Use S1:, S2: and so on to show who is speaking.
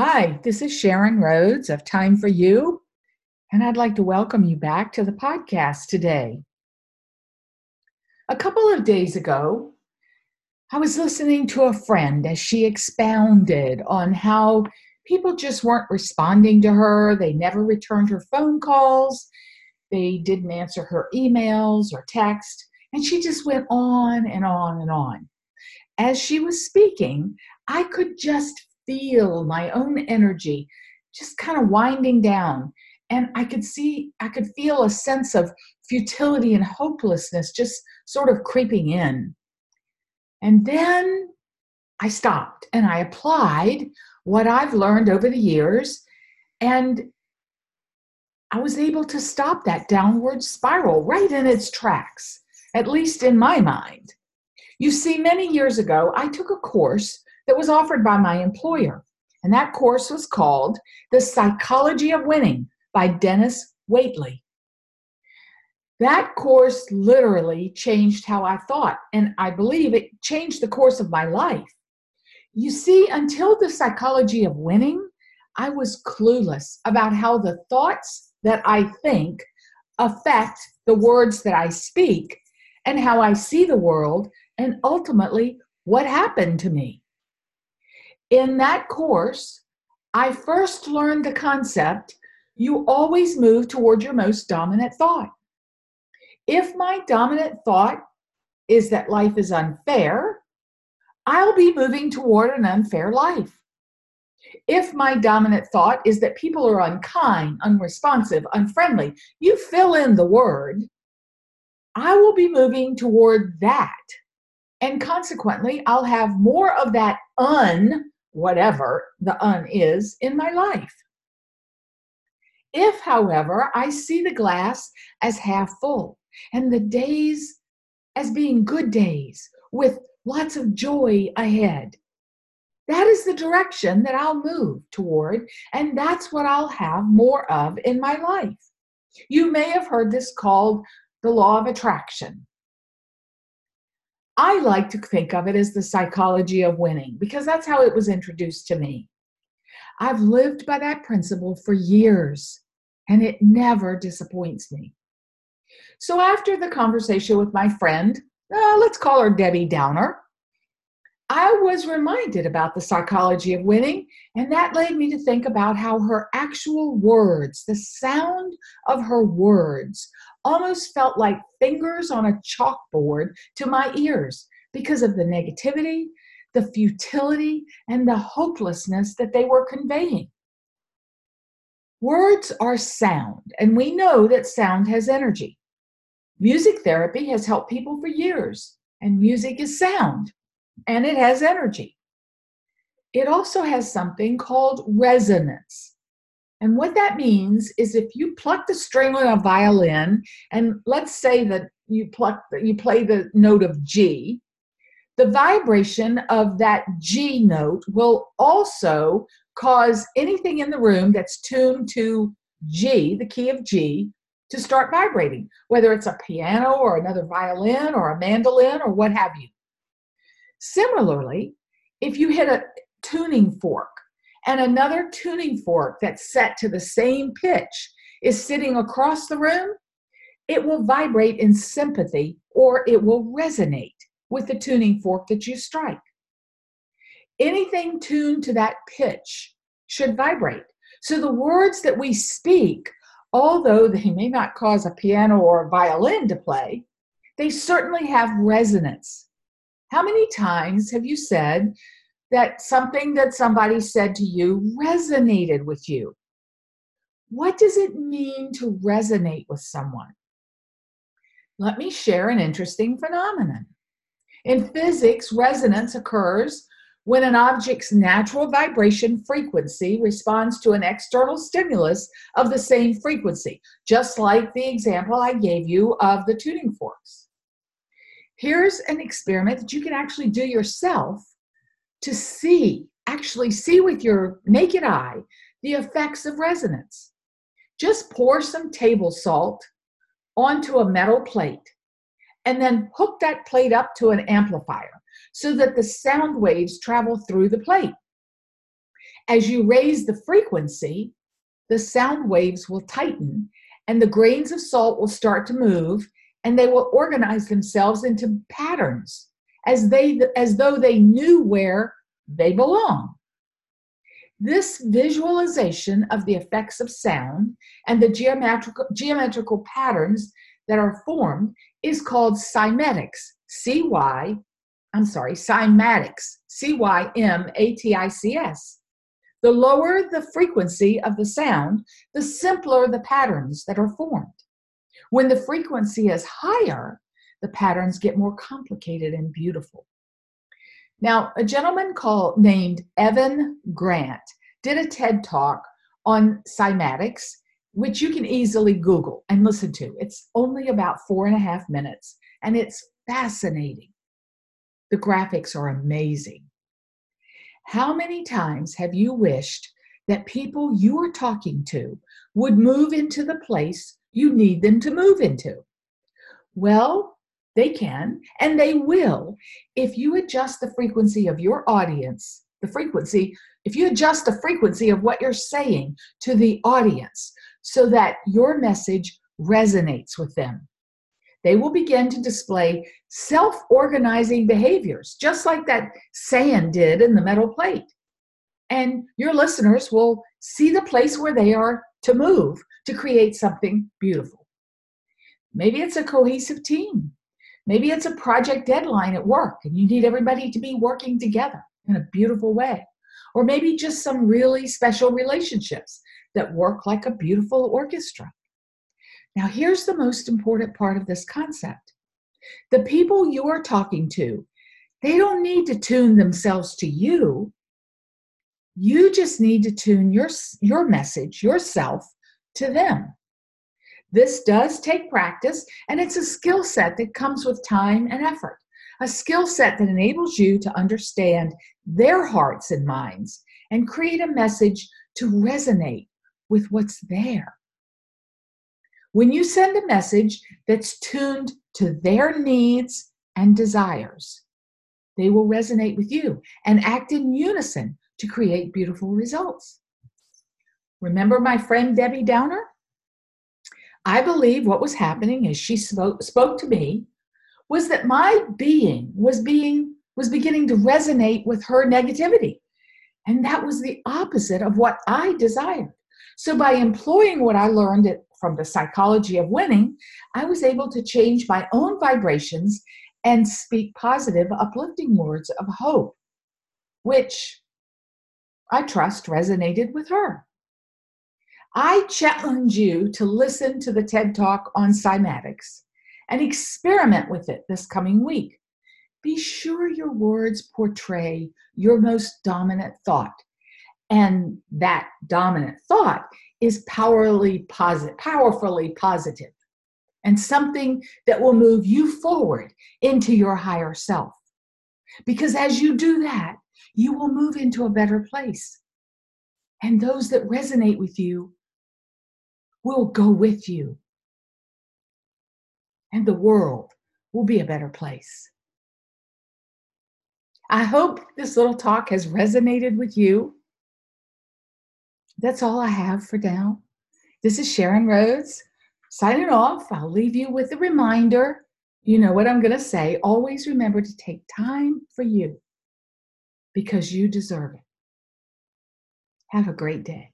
S1: Hi, this is Sharon Rhodes of Time for You, and I'd like to welcome you back to the podcast today. A couple of days ago, I was listening to a friend as she expounded on how people just weren't responding to her. They never returned her phone calls, they didn't answer her emails or text, and she just went on and on and on. As she was speaking, I could just feel my own energy just kind of winding down. And I could see, I could feel a sense of futility and hopelessness just sort of creeping in. And then I stopped and I applied what I've learned over the years. And I was able to stop that downward spiral right in its tracks, at least in my mind. You see, many years ago, I took a course that was offered by my employer. And that course was called The Psychology of Winning by Dennis Waitley. That course literally changed how I thought, and I believe it changed the course of my life. You see, until the psychology of winning, I was clueless about how the thoughts that I think affect the words that I speak and how I see the world, and ultimately what happened to me in that course, I first learned the concept you always move toward your most dominant thought. If my dominant thought is that life is unfair, I'll be moving toward an unfair life. If my dominant thought is that people are unkind, unresponsive, unfriendly, you fill in the word, I will be moving toward that. And consequently, I'll have more of that un whatever the un is in my life. If, however, I see the glass as half full and the days as being good days with lots of joy ahead, that is the direction that I'll move toward, and that's what I'll have more of in my life. You may have heard this called the law of attraction. I like to think of it as the psychology of winning because that's how it was introduced to me. I've lived by that principle for years and it never disappoints me. So, after the conversation with my friend, uh, let's call her Debbie Downer, I was reminded about the psychology of winning, and that led me to think about how her actual words, the sound of her words, almost felt like fingers on a chalkboard to my ears because of the negativity, the futility, and the hopelessness that they were conveying. Words are sound, and we know that sound has energy. Music therapy has helped people for years, and music is sound and it has energy. It also has something called resonance. And what that means is if you pluck the string on a violin, and let's say that you pluck you play the note of G, the vibration of that G note will also cause anything in the room that's tuned to G, the key of G, to start vibrating, whether it's a piano or another violin or a mandolin or what have you. Similarly, if you hit a tuning fork and another tuning fork that's set to the same pitch is sitting across the room, it will vibrate in sympathy or it will resonate with the tuning fork that you strike. Anything tuned to that pitch should vibrate. So the words that we speak, although they may not cause a piano or a violin to play, they certainly have resonance how many times have you said that something that somebody said to you resonated with you? What does it mean to resonate with someone? Let me share an interesting phenomenon. In physics, resonance occurs when an object's natural vibration frequency responds to an external stimulus of the same frequency, just like the example I gave you of the tuning forks. Here's an experiment that you can actually do yourself to see, actually see with your naked eye, the effects of resonance. Just pour some table salt onto a metal plate and then hook that plate up to an amplifier so that the sound waves travel through the plate. As you raise the frequency, the sound waves will tighten and the grains of salt will start to move and they will organize themselves into patterns as they as though they knew where they belong. This visualization of the effects of sound and the geometrical, geometrical patterns that are formed is called cymatics. C Y, I'm sorry, cymatics. C Y M A T I C S. The lower the frequency of the sound, the simpler the patterns that are formed. When the frequency is higher, the patterns get more complicated and beautiful. Now, a gentleman called named Evan Grant did a TED talk on cymatics, which you can easily Google and listen to. It's only about four and a half minutes, and it's fascinating. The graphics are amazing. How many times have you wished that people you are talking to would move into the place you need them to move into? Well, they can and they will if you adjust the frequency of your audience, the frequency, if you adjust the frequency of what you're saying to the audience so that your message resonates with them. They will begin to display self organizing behaviors, just like that sand did in the metal plate. And your listeners will see the place where they are to move to create something beautiful. Maybe it's a cohesive team. Maybe it's a project deadline at work and you need everybody to be working together in a beautiful way. Or maybe just some really special relationships that work like a beautiful orchestra. Now, here's the most important part of this concept the people you are talking to, they don't need to tune themselves to you. You just need to tune your, your message, yourself, to them. This does take practice, and it's a skill set that comes with time and effort. A skill set that enables you to understand their hearts and minds and create a message to resonate with what's there. When you send a message that's tuned to their needs and desires, they will resonate with you and act in unison to create beautiful results. Remember my friend Debbie Downer? I believe what was happening as she spoke, spoke to me was that my being was being was beginning to resonate with her negativity. And that was the opposite of what I desired. So by employing what I learned at from the psychology of winning, I was able to change my own vibrations and speak positive, uplifting words of hope, which I trust resonated with her. I challenge you to listen to the TED Talk on cymatics and experiment with it this coming week. Be sure your words portray your most dominant thought. And that dominant thought is powerfully positive, powerfully positive, and something that will move you forward into your higher self. Because as you do that, you will move into a better place. And those that resonate with you will go with you. And the world will be a better place. I hope this little talk has resonated with you that's all I have for now. This is Sharon Rhodes signing off. I'll leave you with a reminder. You know what I'm going to say. Always remember to take time for you because you deserve it. Have a great day.